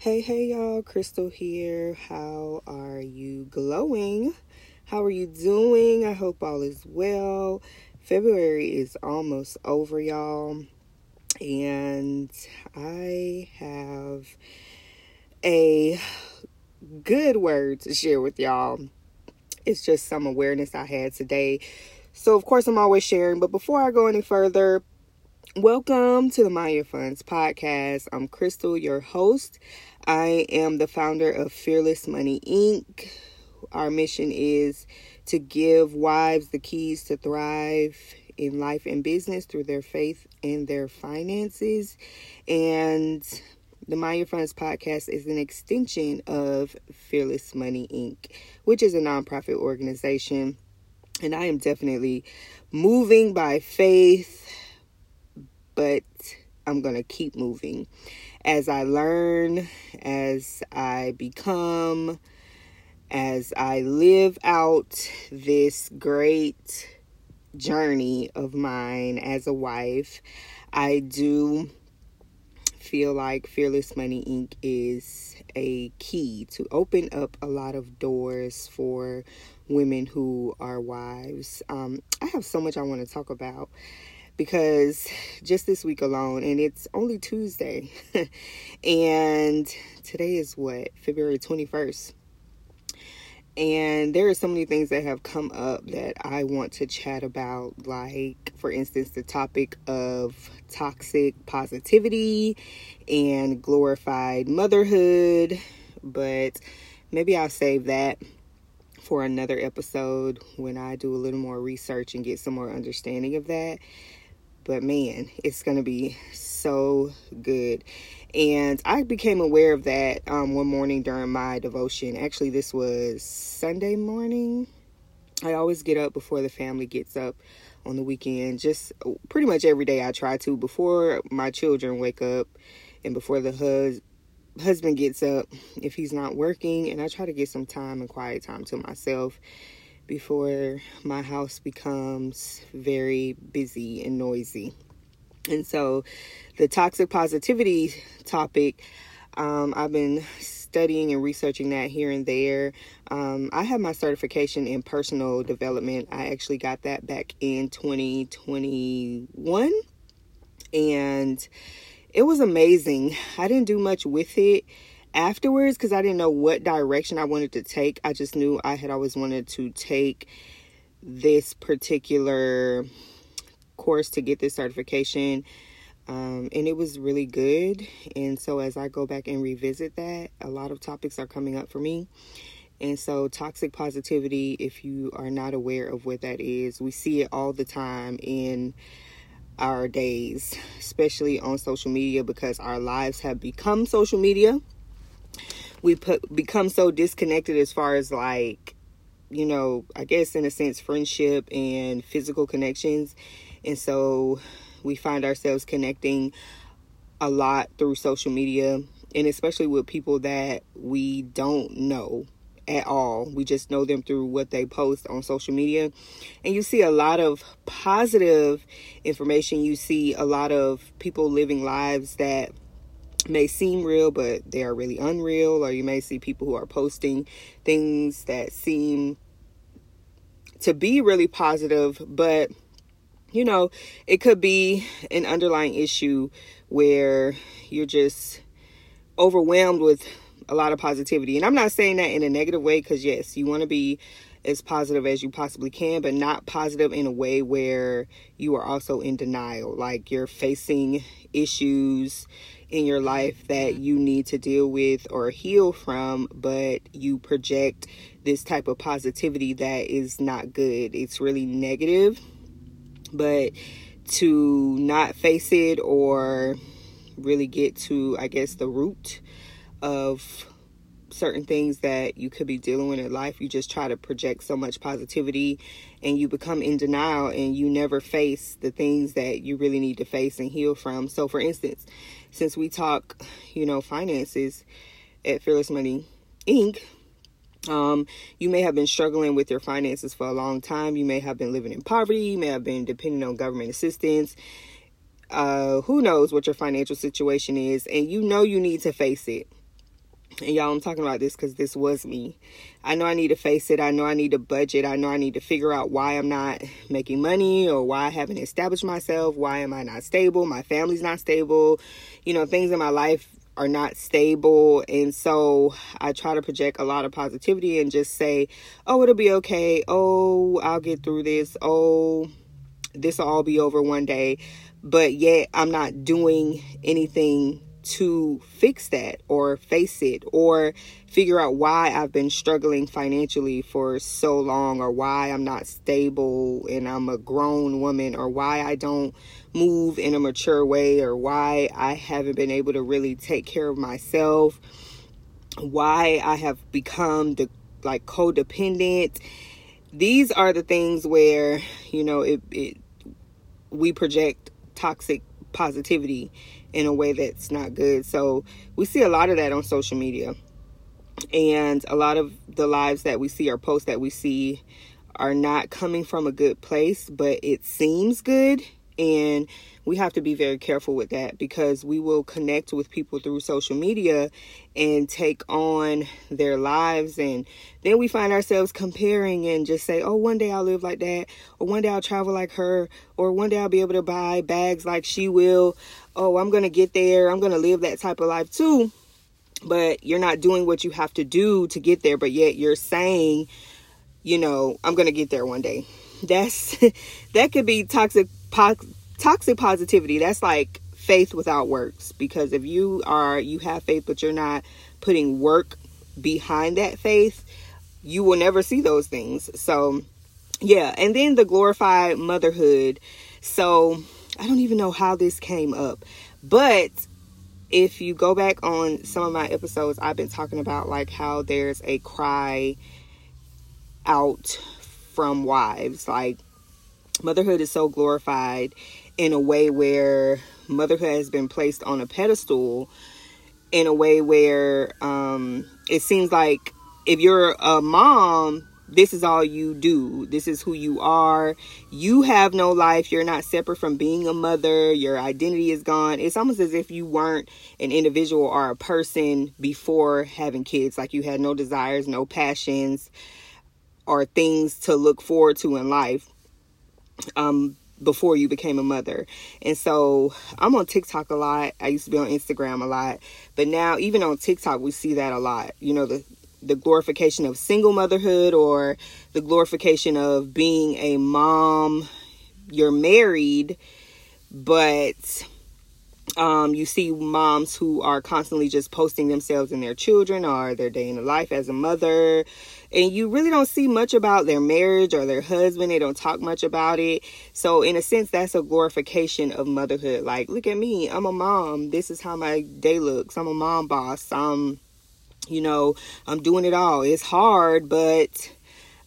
Hey, hey, y'all, Crystal here. How are you glowing? How are you doing? I hope all is well. February is almost over, y'all, and I have a good word to share with y'all. It's just some awareness I had today. So, of course, I'm always sharing, but before I go any further, welcome to the Your Funds podcast. I'm Crystal, your host. I am the founder of Fearless Money Inc. Our mission is to give wives the keys to thrive in life and business through their faith and their finances. And the Your Funds podcast is an extension of Fearless Money Inc., which is a nonprofit organization. And I am definitely moving by faith, but I'm going to keep moving as I learn, as I become, as I live out this great journey of mine as a wife, I do feel like Fearless Money Inc. is a key to open up a lot of doors for women who are wives. Um, I have so much I want to talk about because just this week alone, and it's only Tuesday, and today is what, February 21st. And there are so many things that have come up that I want to chat about, like, for instance, the topic of toxic positivity and glorified motherhood. But maybe I'll save that for another episode when I do a little more research and get some more understanding of that. But man, it's going to be so good. And I became aware of that um, one morning during my devotion. Actually, this was Sunday morning. I always get up before the family gets up on the weekend. Just pretty much every day I try to before my children wake up and before the hus- husband gets up if he's not working. And I try to get some time and quiet time to myself before my house becomes very busy and noisy. And so, the toxic positivity topic, um, I've been studying and researching that here and there. Um, I have my certification in personal development. I actually got that back in 2021. And it was amazing. I didn't do much with it afterwards because I didn't know what direction I wanted to take. I just knew I had always wanted to take this particular course to get this certification. Um, and it was really good. And so, as I go back and revisit that, a lot of topics are coming up for me. And so, toxic positivity, if you are not aware of what that is, we see it all the time in our days, especially on social media, because our lives have become social media we put become so disconnected as far as like you know i guess in a sense friendship and physical connections and so we find ourselves connecting a lot through social media and especially with people that we don't know at all. We just know them through what they post on social media. And you see a lot of positive information. You see a lot of people living lives that may seem real, but they are really unreal, or you may see people who are posting things that seem to be really positive, but you know, it could be an underlying issue where you're just overwhelmed with a lot of positivity. And I'm not saying that in a negative way because, yes, you want to be as positive as you possibly can, but not positive in a way where you are also in denial. Like you're facing issues in your life that mm-hmm. you need to deal with or heal from, but you project this type of positivity that is not good. It's really negative. But to not face it or really get to, I guess, the root of certain things that you could be dealing with in life, you just try to project so much positivity and you become in denial and you never face the things that you really need to face and heal from. So, for instance, since we talk, you know, finances at Fearless Money Inc., um, you may have been struggling with your finances for a long time. You may have been living in poverty. You may have been depending on government assistance. Uh, who knows what your financial situation is, and you know you need to face it And y'all, I'm talking about this because this was me. I know I need to face it. I know I need to budget. I know I need to figure out why I'm not making money or why I haven't established myself. Why am I not stable? My family's not stable. You know, things in my life are not stable. And so I try to project a lot of positivity and just say, oh, it'll be okay. Oh, I'll get through this. Oh, this will all be over one day. But yet I'm not doing anything to fix that or face it or figure out why I've been struggling financially for so long or why I'm not stable and I'm a grown woman or why I don't move in a mature way or why I haven't been able to really take care of myself, why I have become the like codependent. These are the things where, you know, it, it we project toxic positivity in a way that's not good. So we see a lot of that on social media. And a lot of the lives that we see or posts that we see are not coming from a good place, but it seems good. And we have to be very careful with that because we will connect with people through social media and take on their lives. And then we find ourselves comparing and just say oh one day i'll live like that or one day i'll travel like her or one day i'll be able to buy bags like she will. Oh i'm gonna get there. I'm gonna live that type of life too. But you're not doing what you have to do to get there but yet you're saying you know i'm gonna get there one day. That's that could be toxic toxic positivity that's like faith without works because if you are you have faith but you're not putting work behind that faith you will never see those things. So yeah and then the glorified motherhood. So i don't even know how this came up but if you go back on some of my episodes i've been talking about like how there's a cry out from wives. Like motherhood is so glorified in a way where motherhood has been placed on a pedestal in a way where um, it seems like if you're a mom this is all you do. This is who you are. You have no life. You're not separate from being a mother. Your identity is gone. It's almost as if you weren't an individual or a person before having kids. Like you had no desires, no passions, or things to look forward to in life. Um, before you became a mother. And so I'm on TikTok a lot. I used to be on Instagram a lot. But now even on TikTok we see that a lot. You know, the the glorification of single motherhood or the glorification of being a mom. You're married, but um, you see moms who are constantly just posting themselves and their children or their day in the life as a mother and you really don't see much about their marriage or their husband. They don't talk much about it. So, in a sense, that's a glorification of motherhood. Like, look at me, I'm a mom. This is how my day looks. I'm a mom boss. I'm, you know, I'm doing it all. It's hard, but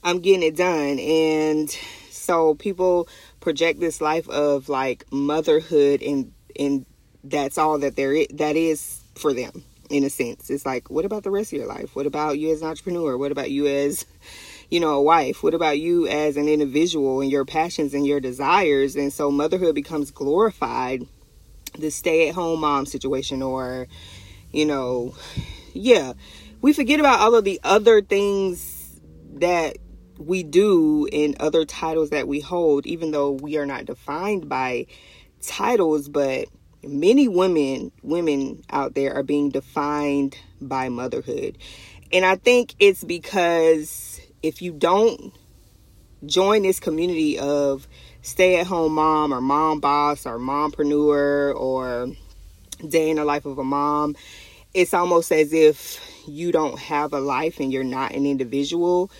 I'm getting it done. And so, people project this life of like motherhood, and and that's all that there is, that is for them in a sense. It's like, what about the rest of your life? What about you as an entrepreneur? What about you as, you know, a wife? What about you as an individual and your passions and your desires? And so motherhood becomes glorified, the stay at home mom situation, or, you know, yeah, we forget about all of the other things that we do in other titles that we hold, even though we are not defined by titles, but many women women out there are being defined by motherhood. And i think it's because if you don't join this community of stay at home mom or mom boss or mompreneur or day in the life of a mom it's almost as if you don't have a life and you're not an individual.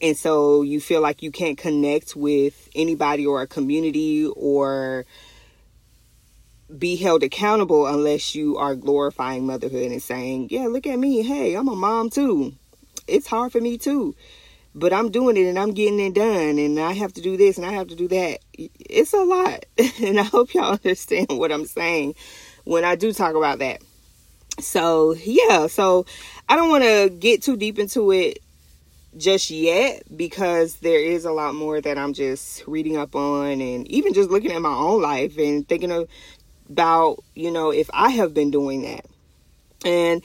And so you feel like you can't connect with anybody or a community or be held accountable unless you are glorifying motherhood and saying, Yeah, look at me. Hey, I'm a mom too. It's hard for me too. But I'm doing it and I'm getting it done and I have to do this and I have to do that. It's a lot. and I hope y'all understand what I'm saying when I do talk about that. So, yeah, so I don't want to get too deep into it just yet because there is a lot more that I'm just reading up on and even just looking at my own life and thinking of about, you know, if I have been doing that. And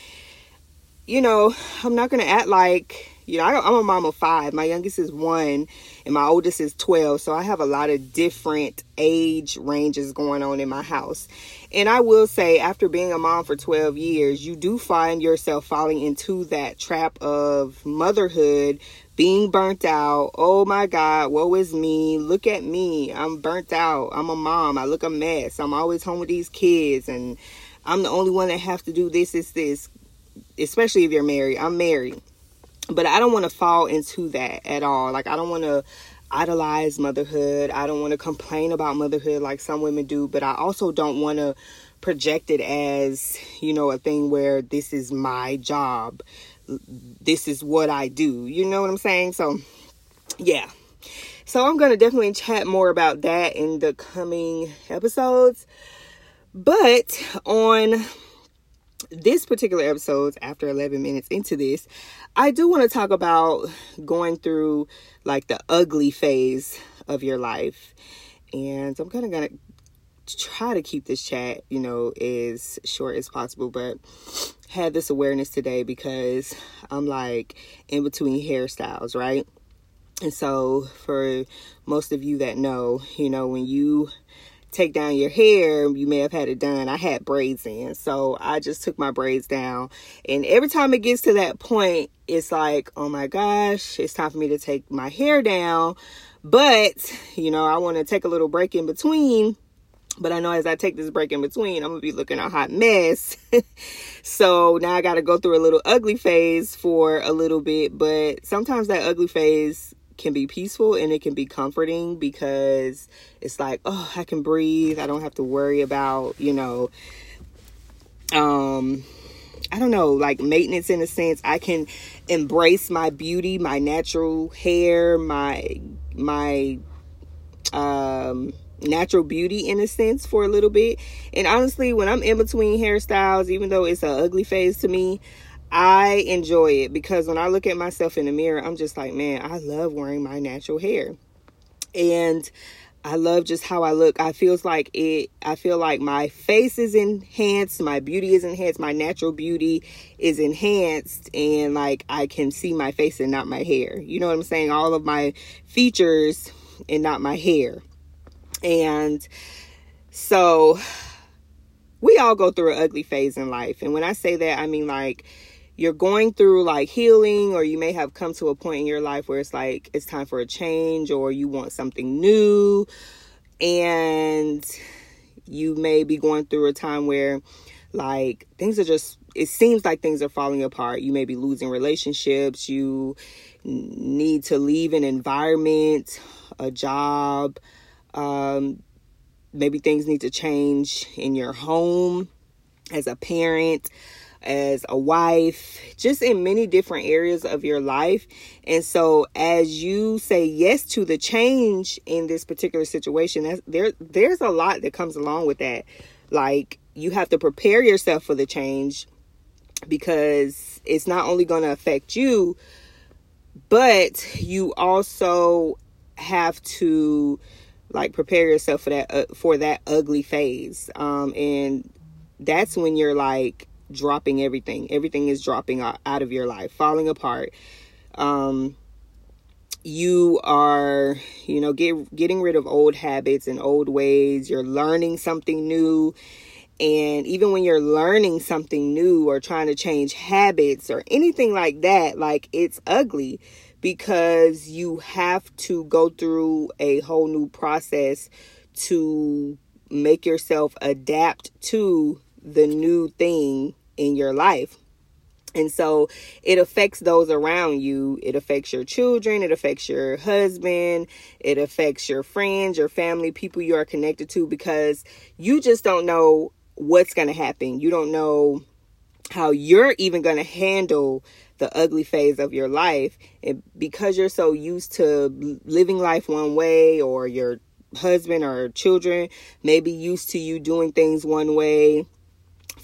you know, I'm not going to act like, you know, I, am a mom of five. My youngest is one and my oldest is 12. So I have a lot of different age ranges going on in my house. And I will say, after being a mom for 12 years, you do find yourself falling into that trap of motherhood, being burnt out. Oh my God, woe is me. Look at me. I'm burnt out. I'm a mom. I look a mess. I'm always home with these kids and I'm the only one that have to do this, this, this especially if you're married. I'm married. But I don't want to fall into that at all. Like I don't want to idolize motherhood. I don't want to complain about motherhood like some women do, but I also don't want to project it as, you know, a thing where this is my job. This is what I do. You know what I'm saying? So, yeah. So I'm going to definitely chat more about that in the coming episodes. But on this particular episode, after 11 minutes into this, I do want to talk about going through like the ugly phase of your life. And I'm kind of going to try to keep this chat, you know, as short as possible, but had this awareness today because I'm like in between hairstyles, right? And so, for most of you that know, you know, when you take down your hair, you may have had it done. I had braids in, so I just took my braids down. And every time it gets to that point, it's like, oh my gosh, it's time for me to take my hair down. But, you know, I want to take a little break in between. But I know as I take this break in between, I'm to be looking a hot mess. so now I got to go through a little ugly phase for a little bit. But sometimes that ugly phase can be peaceful and it can be comforting because it's like, oh, I can breathe. I don't have to worry about, you know, um, I don't know, like maintenance in a sense. I can embrace my beauty, my natural hair, my my um natural beauty in a sense for a little bit. And honestly, when I'm in between hairstyles, even though it's an ugly phase to me, I enjoy it because when I look at myself in the mirror, I'm just like, man, I love wearing my natural hair. And I love just how I look. I feels like it I feel like my face is enhanced, my beauty is enhanced, my natural beauty is enhanced and like I can see my face and not my hair. You know what I'm saying? All of my features and not my hair. And so we all go through an ugly phase in life. And when I say that, I mean like you're going through like healing or you may have come to a point in your life where it's like it's time for a change or you want something new. And you may be going through a time where like things are just it seems like things are falling apart. You may be losing relationships. You need to leave an environment a job um, maybe things need to change in your home as a parent as a wife, just in many different areas of your life. And so as you say yes to the change in this particular situation, there there's a lot that comes along with that. Like you have to prepare yourself for the change because it's not only going to affect you, but you also have to like prepare yourself for that uh, for that ugly phase um and that's when you're like dropping everything. Everything is dropping out, of your life, falling apart. Um, you are, you know, get, getting rid of old habits and old ways. You're learning something new. And even when you're learning something new or trying to change habits or anything like that, like it's ugly because you have to go through a whole new process to make yourself adapt to the new thing in your life. And so it affects those around you. It affects your children. It affects your husband. It affects your friends, your family, people you are connected to because you just don't know what's going to happen. You don't know how you're even going to handle the ugly phase of your life. And because you're so used to living life one way or your husband or children may be used to you doing things one way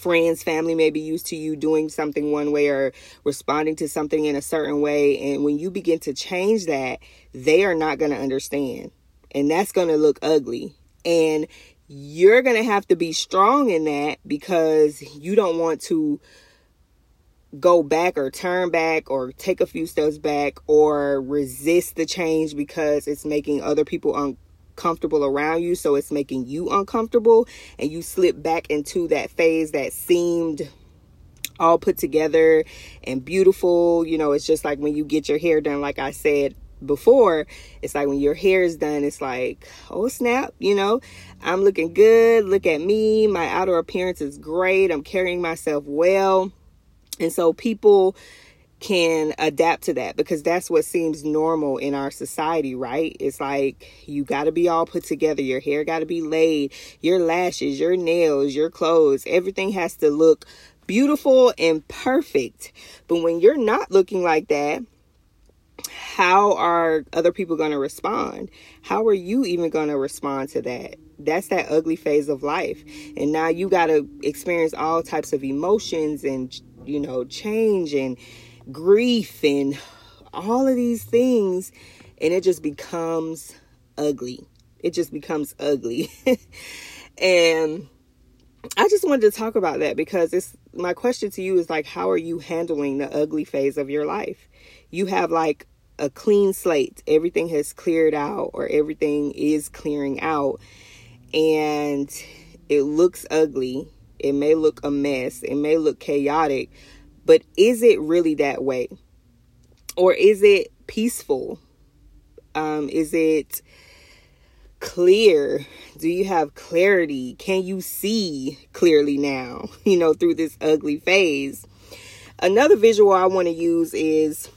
friends, family may be used to you doing something one way or responding to something in a certain way. And when you begin to change that, they are not going to understand. And that's going to look ugly. And you're going to have to be strong in that because you don't want to go back or turn back or take a few steps back or resist the change because it's making other people uncomfortable around you. So it's making you uncomfortable and you slip back into that phase that seemed all put together and beautiful. You know it's just like when you get your hair done like i said before it's like when your hair is done it's like oh snap you know i'm looking good. Look at me. My outer appearance is great. I'm carrying myself well and so people can adapt to that because that's what seems normal in our society, right? It's like you got to be all put together. Your hair got to be laid, your lashes, your nails, your clothes, everything has to look beautiful and perfect. But when you're not looking like that, how are other people going to respond? How are you even going to respond to that? That's that ugly phase of life. And now you got to experience all types of emotions and you know, change and grief and all of these things. And it just becomes ugly. It just becomes ugly. and I just wanted to talk about that because it's my question to you is like, how are you handling the ugly phase of your life? You have like a clean slate, everything has cleared out, or everything is clearing out, and it looks ugly it may look a mess, it may look chaotic, but is it really that way? Or is it peaceful? Um, is it clear? Do you have clarity? Can you see clearly now, you know, through this ugly phase? Another visual I want to use is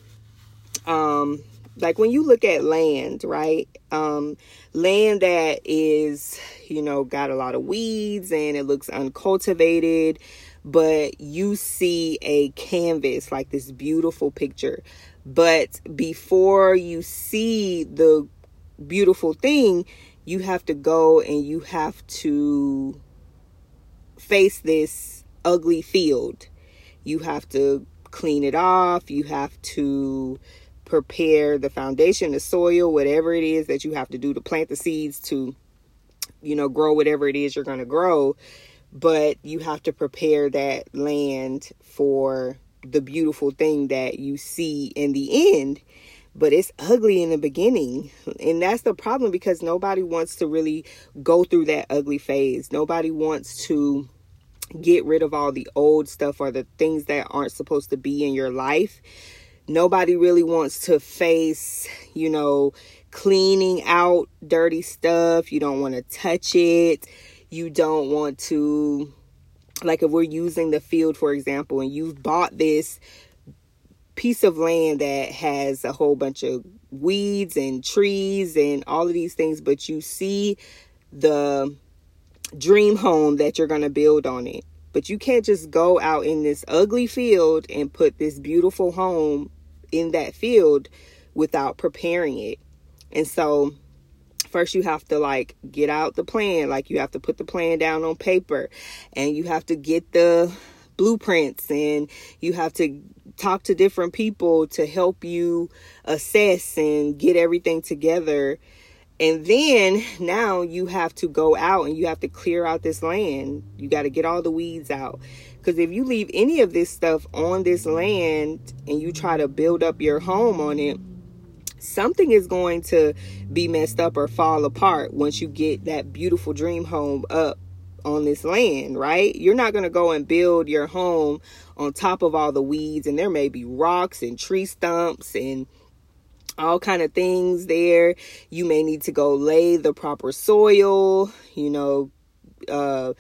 um like when you look at land, right? Um land that is you know, got a lot of weeds and it looks uncultivated, but you see a canvas like this beautiful picture. But before you see the beautiful thing, you have to go and you have to face this ugly field. You have to clean it off. You have to prepare the foundation, the soil, whatever it is that you have to do to plant the seeds to you know, grow whatever it is you're going to grow. But you have to prepare that land for the beautiful thing that you see in the end. But it's ugly in the beginning. And that's the problem because nobody wants to really go through that ugly phase. Nobody wants to get rid of all the old stuff or the things that aren't supposed to be in your life. Nobody really wants to face, you know, cleaning out dirty stuff. You don't want to touch it. You don't want to, like, if we're using the field, for example, and you've bought this piece of land that has a whole bunch of weeds and trees and all of these things, but you see the dream home that you're going to build on it. But you can't just go out in this ugly field and put this beautiful home in that field without preparing it. And so first you have to like get out the plan, like you have to put the plan down on paper and you have to get the blueprints and you have to talk to different people to help you assess and get everything together. And then now you have to go out and you have to clear out this land. You got to get all the weeds out. Because if you leave any of this stuff on this land and you try to build up your home on it, something is going to be messed up or fall apart once you get that beautiful dream home up on this land, right? You're not going to go and build your home on top of all the weeds and there may be rocks and tree stumps and all kind of things there. You may need to go lay the proper soil, you know, uh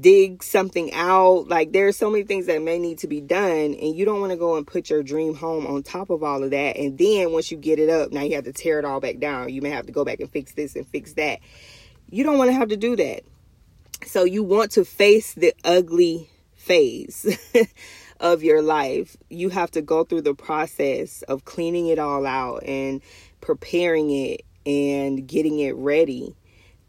dig something out. Like there are so many things that may need to be done, and you don't want to go and put your dream home on top of all of that. And then once you get it up, now you have to tear it all back down. You may have to go back and fix this and fix that. You don't want to have to do that. So you want to face the ugly phase of your life. You have to go through the process of cleaning it all out and preparing it and getting it ready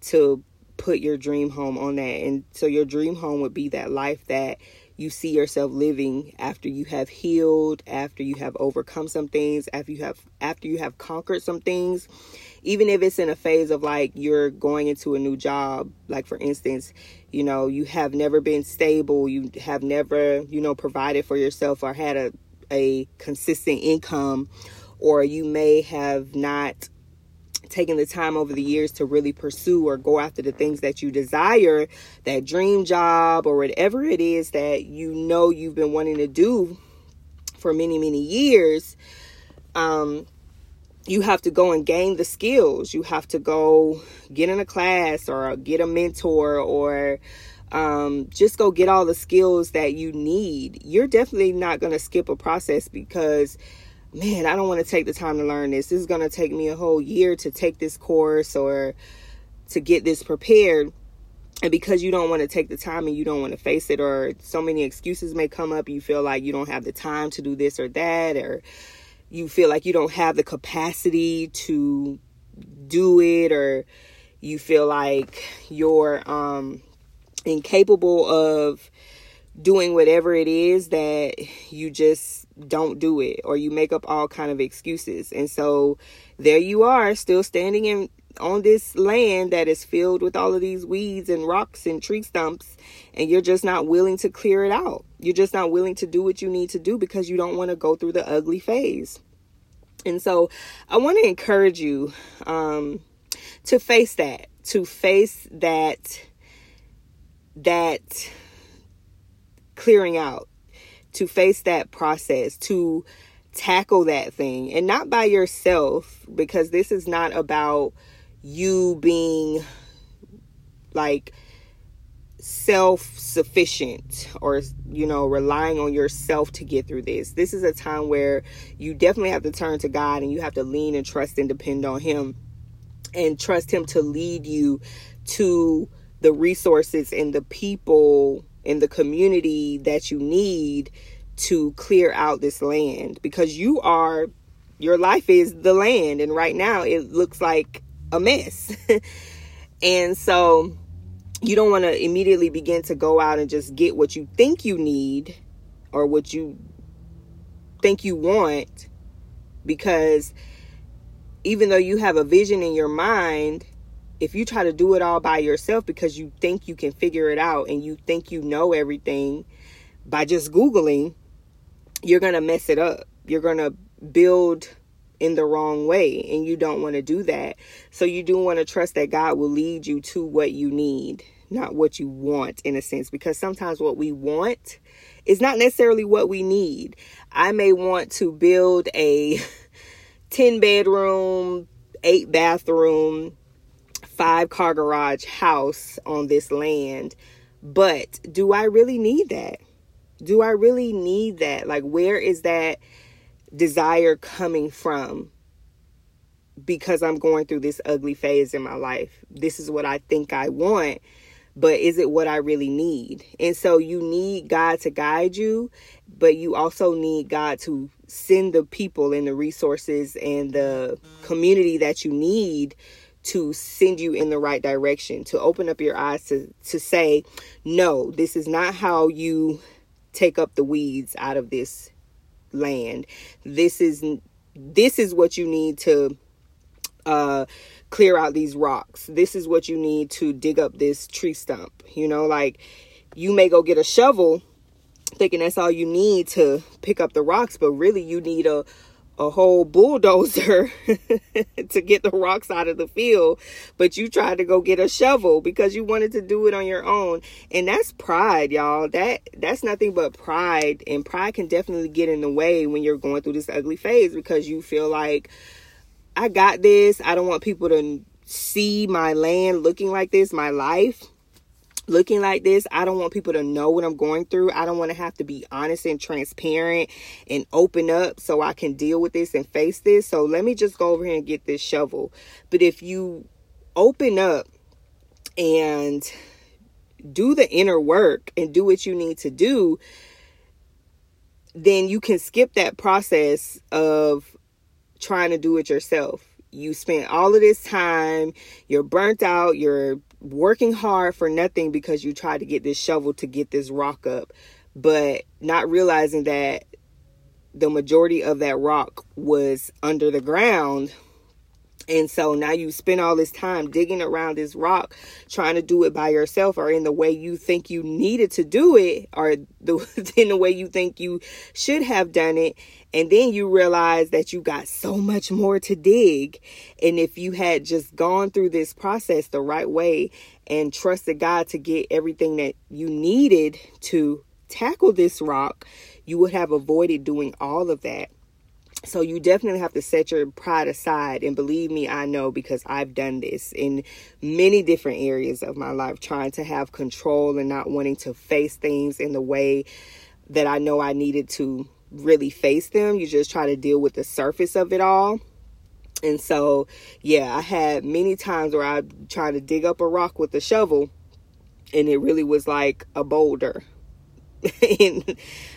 to put your dream home on that. And so your dream home would be that life that you see yourself living after you have healed, after you have overcome some things, after you have after you have conquered some things. Even if it's in a phase of like you're going into a new job, like for instance, you know, you have never been stable, you have never, you know, provided for yourself or had a, a consistent income, or you may have not taken the time over the years to really pursue or go after the things that you desire, that dream job or whatever it is that you know you've been wanting to do for many, many years. Um, you have to go and gain the skills. You have to go get in a class or get a mentor or um, just go get all the skills that you need. You're definitely not going to skip a process because, man, I don't want to take the time to learn this. This is going to take me a whole year to take this course or to get this prepared. And because you don't want to take the time and you don't want to face it, or so many excuses may come up, you feel like you don't have the time to do this or that, or you feel like you don't have the capacity to do it or you feel like you're um incapable of doing whatever it is that you just don't do it or you make up all kind of excuses. And so there you are still standing in on this land that is filled with all of these weeds and rocks and tree stumps and you're just not willing to clear it out. You're just not willing to do what you need to do because you don't want to go through the ugly phase. And so I want to encourage you um, to face that, to face that, that clearing out, to face that process, to tackle that thing. And not by yourself because this is not about you being like self sufficient or you know relying on yourself to get through this. This is a time where you definitely have to turn to god and you have to lean and trust and depend on him and trust him to lead you to the resources and the people in the community that you need to clear out this land because you are your life is the land. And right now it looks like a mess. And so you don't want to immediately begin to go out and just get what you think you need or what you think you want because even though you have a vision in your mind if you try to do it all by yourself because you think you can figure it out and you think you know everything by just googling you're going to mess it up you're going to build in the wrong way and you don't want to do that. So you do want to trust that God will lead you to what you need, not what you want in a sense because sometimes what we want is not necessarily what we need. I may want to build a 10 bedroom, 8 bathroom, 5 car garage house on this land, but do I really need that? Do I really need that? Like where is that desire coming from because I'm going through this ugly phase in my life. This is what I think I want, but is it what I really need? And so you need God to guide you, but you also need God to send the people and the resources and the community that you need to send you in the right direction, to open up your eyes to to say, "No, this is not how you take up the weeds out of this land. This is this is what you need to uh clear out these rocks. This is what you need to dig up this tree stump. You know, like you may go get a shovel thinking that's all you need to pick up the rocks, but really you need a a whole bulldozer to get the rocks out of the field, but you tried to go get a shovel because you wanted to do it on your own. And that's pride, y'all. That that's nothing but pride, and pride can definitely get in the way when you're going through this ugly phase because you feel like I got this. I don't want people to see my land looking like this, my life looking like this. I don't want people to know what I'm going through. I don't want to have to be honest and transparent and open up so I can deal with this and face this. So let me just go over here and get this shovel. But if you open up and do the inner work and do what you need to do, then you can skip that process of trying to do it yourself. You spent all of this time, you're burnt out, you're working hard for nothing because you tried to get this shovel to get this rock up, but not realizing that the majority of that rock was under the ground And so now you spend all this time digging around this rock, trying to do it by yourself or in the way you think you needed to do it or the, in the way you think you should have done it. And then you realize that you got so much more to dig. And if you had just gone through this process the right way and trusted God to get everything that you needed to tackle this rock, you would have avoided doing all of that. So you definitely have to set your pride aside. And believe me, I know because I've done this in many different areas of my life, trying to have control and not wanting to face things in the way that I know I needed to really face them. You just try to deal with the surface of it all. And so, yeah, I had many times where I tried to dig up a rock with a shovel and it really was like a boulder in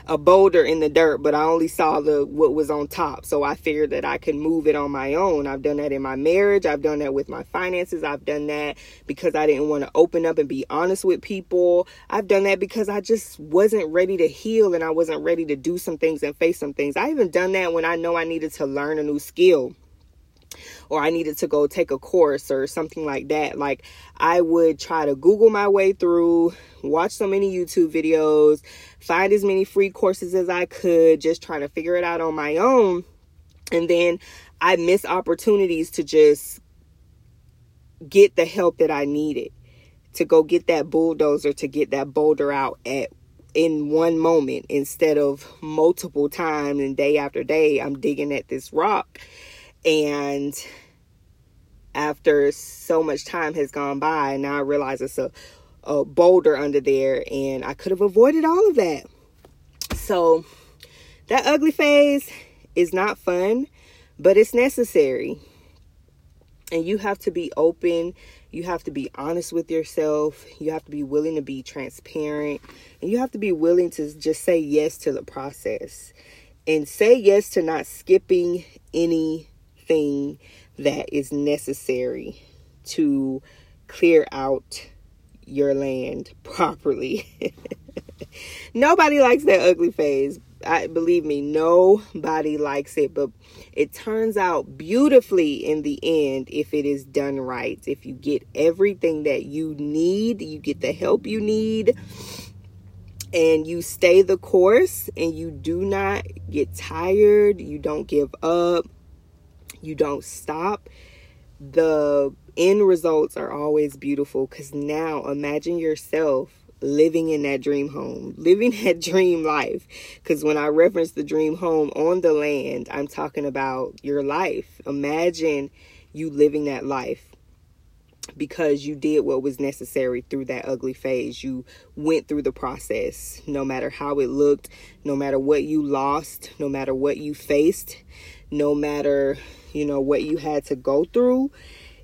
a boulder in the dirt, but I only saw the what was on top. So I figured that I could move it on my own. I've done that in my marriage. I've done that with my finances. I've done that because I didn't want to open up and be honest with people. I've done that because I just wasn't ready to heal and I wasn't ready to do some things and face some things. I even done that when I know I needed to learn a new skill or I needed to go take a course or something like that. Like I would try to Google my way through, watch so many YouTube videos, find as many free courses as I could, just trying to figure it out on my own. And then I miss opportunities to just get the help that I needed to go get that bulldozer to get that boulder out at in one moment instead of multiple times and day after day I'm digging at this rock and after so much time has gone by, now I realize it's a, a boulder under there, and I could have avoided all of that. So, that ugly phase is not fun, but it's necessary. And you have to be open. You have to be honest with yourself. You have to be willing to be transparent. And you have to be willing to just say yes to the process. And say yes to not skipping any that is necessary to clear out your land properly. nobody likes that ugly phase. I believe me, nobody likes it, but it turns out beautifully in the end if it is done right. If you get everything that you need, you get the help you need, and you stay the course and you do not get tired, you don't give up, you don't stop, the end results are always beautiful because now imagine yourself living in that dream home, living that dream life. Because when I reference the dream home on the land, I'm talking about your life. Imagine you living that life because you did what was necessary through that ugly phase. You went through the process, no matter how it looked, no matter what you lost, no matter what you faced, no matter you know, what you had to go through,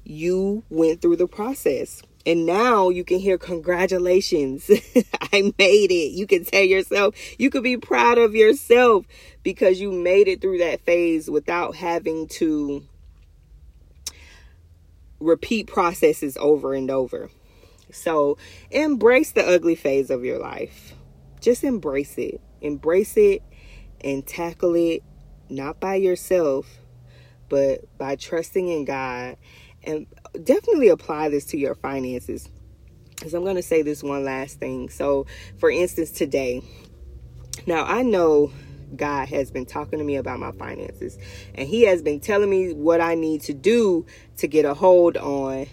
you went through the process. And now you can hear congratulations. I made it. You can tell yourself, you could be proud of yourself because you made it through that phase without having to repeat processes over and over. So embrace the ugly phase of your life. Just embrace it. Embrace it and tackle it not by yourself, but by trusting in God and definitely apply this to your finances. Because I'm going to say this one last thing. So, for instance, today, now I know God has been talking to me about my finances, and He has been telling me what I need to do to get a hold on,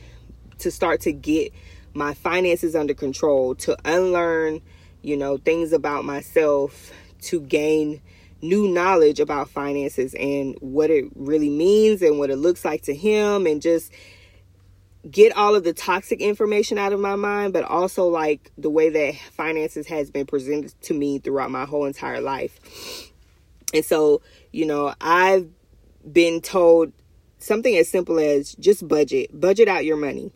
to start to get my finances under control, to unlearn, you know, things about myself, to gain new knowledge about finances and what it really means and what it looks like to him and just get all of the toxic information out of my mind but also like the way that finances has been presented to me throughout my whole entire life. And so you know i've been told something as simple as just budget budget out your money.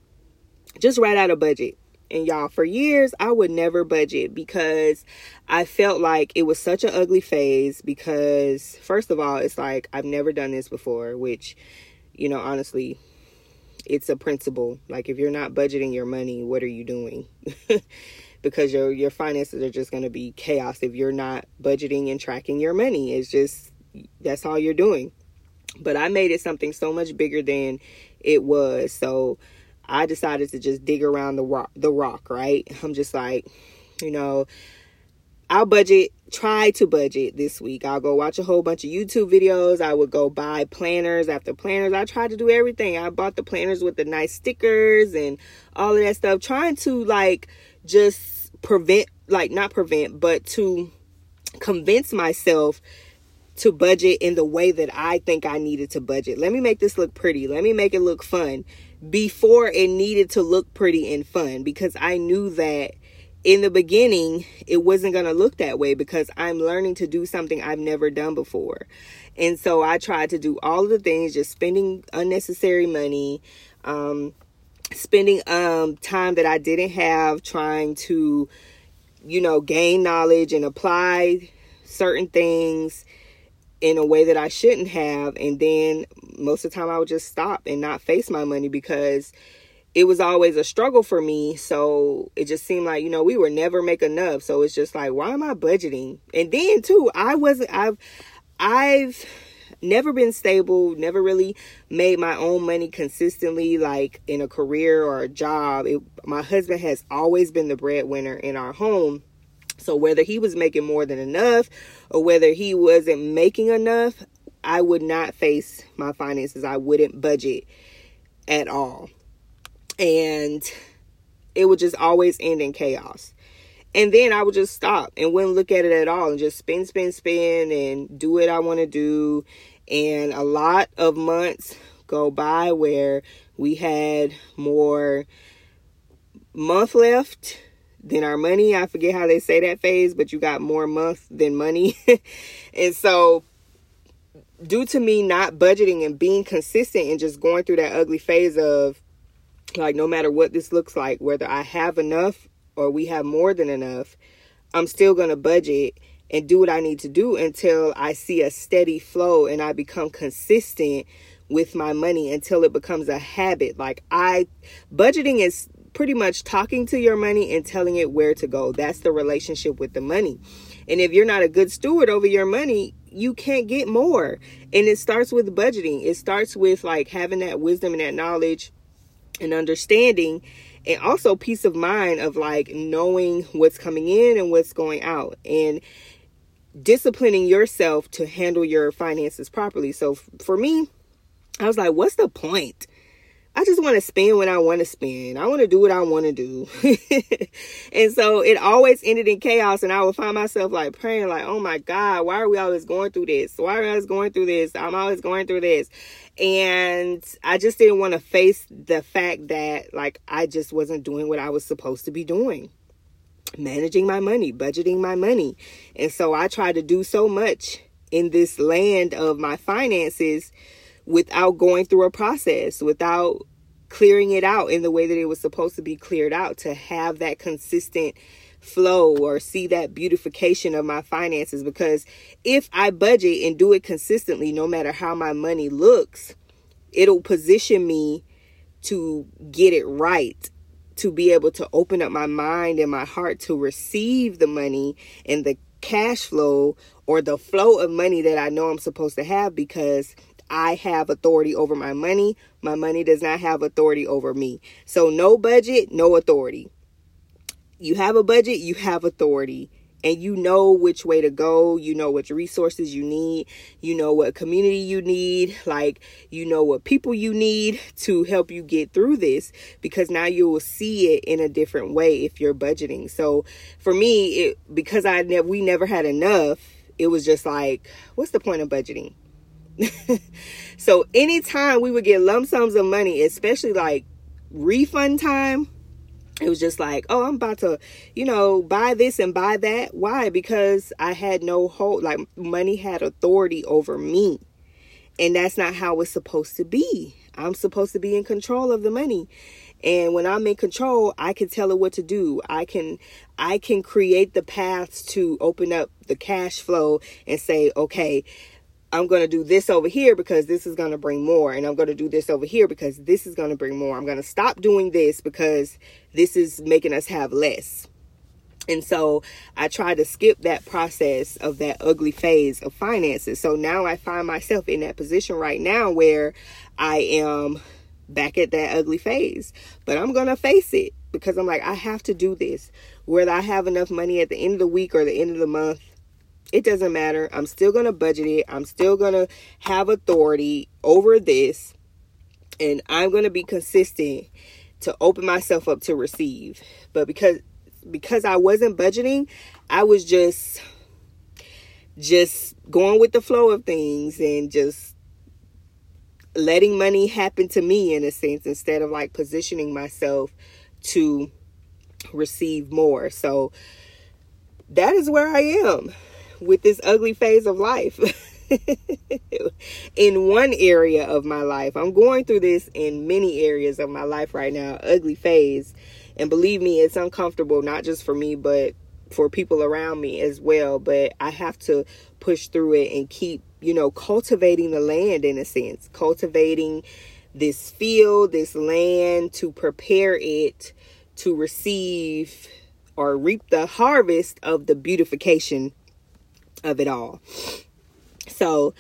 Just write out a budget and y'all, for years, I would never budget because I felt like it was such an ugly phase. Because, first of all, it's like I've never done this before, which, you know, honestly, it's a principle. Like, if you're not budgeting your money, what are you doing? because your your finances are just going to be chaos if you're not budgeting and tracking your money. It's just that's all you're doing. But I made it something so much bigger than it was. So I decided to just dig around the rock, the rock, right? I'm just like, you know, I'll budget, try to budget this week. I'll go watch a whole bunch of YouTube videos. I would go buy planners after planners. I tried to do everything. I bought the planners with the nice stickers and all of that stuff, trying to like just prevent, like, not prevent, but to convince myself to budget in the way that I think I needed to budget. Let me make this look pretty. Let me make it look fun before it needed to look pretty and fun because I knew that in the beginning it wasn't going to look that way because I'm learning to do something I've never done before. And so I tried to do all the things just spending unnecessary money um spending um time that I didn't have trying to you know gain knowledge and apply certain things in a way that I shouldn't have. And then most of the time I would just stop and not face my money because it was always a struggle for me. So it just seemed like, you know, we were never make enough. So it's just like, why am I budgeting? And then too, I wasn't, I've, I've, never been stable, never really made my own money consistently, like in a career or a job. It, my husband has always been the breadwinner in our home. So whether he was making more than enough or whether he wasn't making enough, I would not face my finances. I wouldn't budget at all. And it would just always end in chaos. And then I would just stop and wouldn't look at it at all and just spend, spend, spend and do what I want to do. And a lot of months go by where we had more month left than our money. I forget how they say that phase, but you got more month than money. and so due to me not budgeting and being consistent and just going through that ugly phase of like no matter what this looks like, whether I have enough or we have more than enough, I'm still going to budget and do what I need to do until I see a steady flow and I become consistent with my money until it becomes a habit. Like I budgeting is pretty much talking to your money and telling it where to go. That's the relationship with the money. And if you're not a good steward over your money, you can't get more. And it starts with budgeting. It starts with like having that wisdom and that knowledge and understanding and also peace of mind of like knowing what's coming in and what's going out and disciplining yourself to handle your finances properly. So for me, I was like, what's the point? I just want to spend what I want to spend. I want to do what I want to do. and so it always ended in chaos. And I would find myself like praying, like, oh my God, why are we always going through this? Why are we always going through this? I'm always going through this. And I just didn't want to face the fact that like I just wasn't doing what I was supposed to be doing. Managing my money, budgeting my money. And so I tried to do so much in this land of my finances without going through a process, without clearing it out in the way that it was supposed to be cleared out to have that consistent flow or see that beautification of my finances. Because if I budget and do it consistently no matter how my money looks it'll position me to get it right to be able to open up my mind and my heart to receive the money and the cash flow or the flow of money that I know I'm supposed to have. Because I have authority over my money. My money does not have authority over me. So, no budget, no authority. You have a budget, you have authority. And you know which way to go. You know which resources you need. You know what community you need. Like, you know what people you need to help you get through this because now you will see it in a different way if you're budgeting. So, for me, it, because I ne- we never had enough, it was just like, what's the point of budgeting? so anytime we would get lump sums of money, especially like refund time, it was just like, oh, I'm about to, you know, buy this and buy that. Why? Because I had no hold, like money had authority over me. And that's not how it's supposed to be. I'm supposed to be in control of the money. And when I'm in control, I can tell it what to do. I can I can create the paths to open up the cash flow and say, okay, I'm going to do this over here because this is going to bring more. And I'm going to do this over here because this is going to bring more. I'm going to stop doing this because this is making us have less. And so I tried to skip that process of that ugly phase of finances. So now I find myself in that position right now where I am back at that ugly phase. But I'm going to face it because I'm like, I have to do this. Whether I have enough money at the end of the week or the end of the month, it doesn't matter. I'm still going to budget it. I'm still going to have authority over this. And I'm going to be consistent to open myself up to receive. But because because I wasn't budgeting, I was just just going with the flow of things and just letting money happen to me in a sense instead of like positioning myself to receive more. So that is where I am with this ugly phase of life. in one area of my life. I'm going through this in many areas of my life right now, ugly phase. And believe me, it's uncomfortable, not just for me, but for people around me as well. But I have to push through it and keep, you know, cultivating the land in a sense, cultivating this field, this land to prepare it to receive or reap the harvest of the beautification of it all. So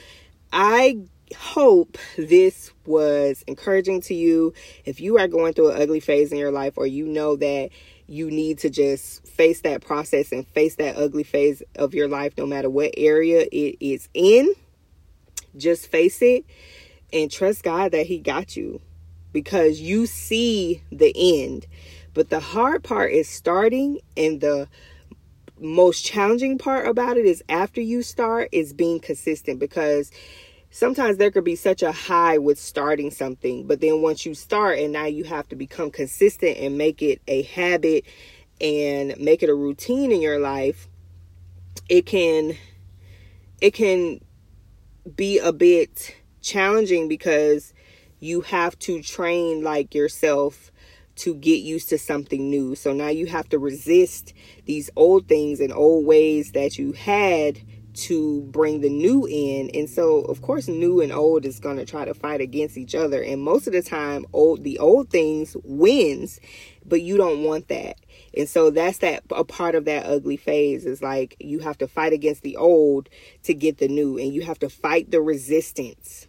I hope this was encouraging to you. If you are going through an ugly phase in your life, or you know that you need to just face that process and face that ugly phase of your life, no matter what area it is in, just face it and trust God that He got you because you see the end. But the hard part is starting, and the most challenging part about it is after you start is being consistent because sometimes there could be such a high with starting something, but then once you start and now you have to become consistent and make it a habit and make it a routine in your life, it can it can be a bit challenging because you have to train like yourself to get used to something new. So now you have to resist these old things and old ways that you had to bring the new in. And so, of course, new and old is going to try to fight against each other. And most of the time, old the old things wins, but you don't want that. And so that's that a part of that ugly phase is like you have to fight against the old to get the new and you have to fight the resistance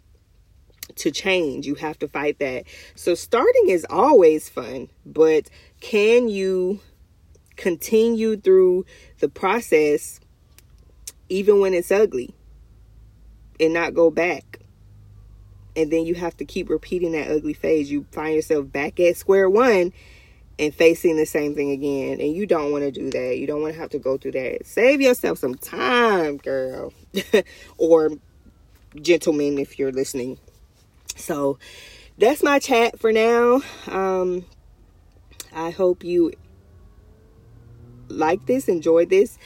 to change. You have to fight that. So starting is always fun, but can you continue through the process even when it's ugly and not go back? And then you have to keep repeating that ugly phase. You find yourself back at square one and facing the same thing again. And you don't want to do that. You don't want to have to go through that. Save yourself some time, girl. or gentlemen, if you're listening. So that's my chat for now. Um, I hope you like this, enjoyed this.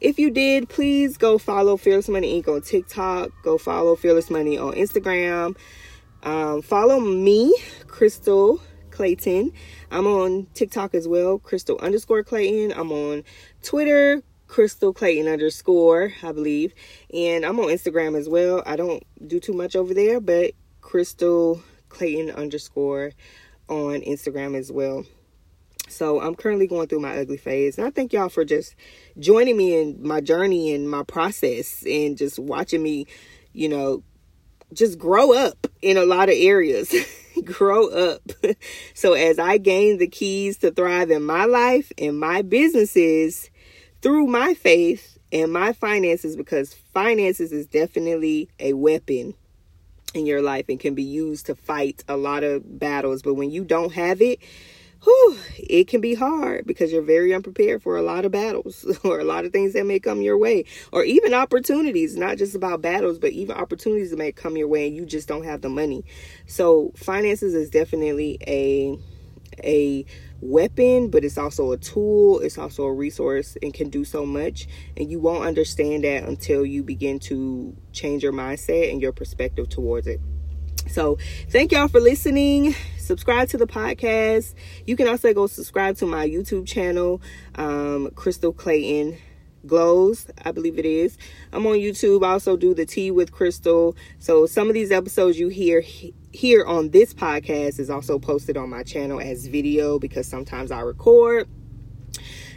If you did, please go follow Fearless Money Inc. on TikTok. Go follow Fearless Money on Instagram. Um, follow me, Crystal Clayton. I'm on TikTok as well, Crystal underscore Clayton. I'm on Twitter, Crystal Clayton underscore, I believe. And I'm on Instagram as well. I don't do too much over there, but Crystal Clayton underscore on Instagram as well. So I'm currently going through my ugly phase. And I thank y'all for just joining me in my journey and my process and just watching me, you know, just grow up in a lot of areas. grow up. so as I gain the keys to thrive in my life and my businesses through my faith and my finances, because finances is definitely a weapon in your life and can be used to fight a lot of battles. But when you don't have it, whew, it can be hard because you're very unprepared for a lot of battles or a lot of things that may come your way or even opportunities, not just about battles, but even opportunities that may come your way and you just don't have the money. So finances is definitely a a weapon, but it's also a tool, it's also a resource and can do so much. And you won't understand that until you begin to change your mindset and your perspective towards it. So, thank y'all for listening. Subscribe to the podcast. You can also go subscribe to my YouTube channel, um, Crystal Clayton glows i believe it is. I'm on youtube i also do the tea with crystal. So some of these episodes you hear here on this podcast is also posted on my channel as video because sometimes i record.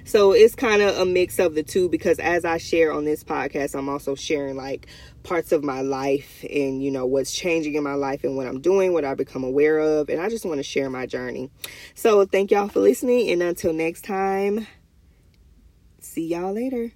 So it's kind of a mix of the two because as I share on this podcast, I'm also sharing like parts of my life and you know what's changing in my life and what I'm doing, what I become aware of, and I just want to share my journey. So thank y'all for listening and until next time, see y'all later.